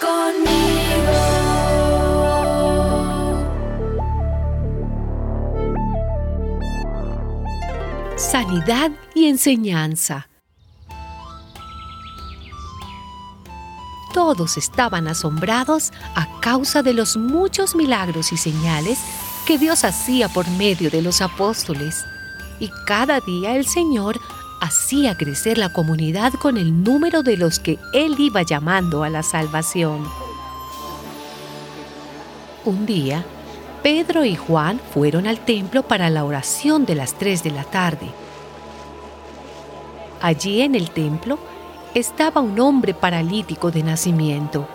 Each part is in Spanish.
conmigo. Sanidad y enseñanza. Todos estaban asombrados a causa de los muchos milagros y señales que Dios hacía por medio de los apóstoles. Y cada día el Señor hacía crecer la comunidad con el número de los que Él iba llamando a la salvación. Un día, Pedro y Juan fueron al templo para la oración de las 3 de la tarde. Allí en el templo estaba un hombre paralítico de nacimiento.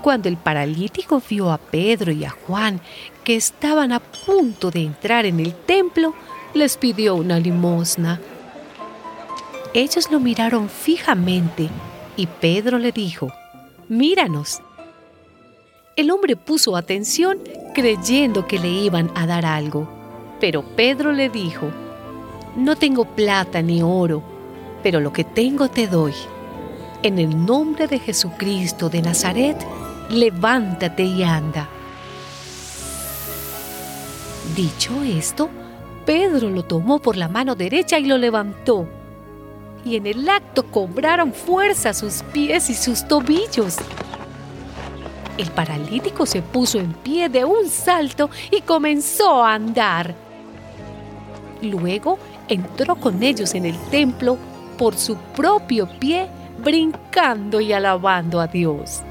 Cuando el paralítico vio a Pedro y a Juan que estaban a punto de entrar en el templo, les pidió una limosna. Ellos lo miraron fijamente y Pedro le dijo, Míranos. El hombre puso atención creyendo que le iban a dar algo, pero Pedro le dijo, No tengo plata ni oro, pero lo que tengo te doy. En el nombre de Jesucristo de Nazaret, levántate y anda. Dicho esto, Pedro lo tomó por la mano derecha y lo levantó. Y en el acto cobraron fuerza sus pies y sus tobillos. El paralítico se puso en pie de un salto y comenzó a andar. Luego entró con ellos en el templo por su propio pie, brincando y alabando a Dios.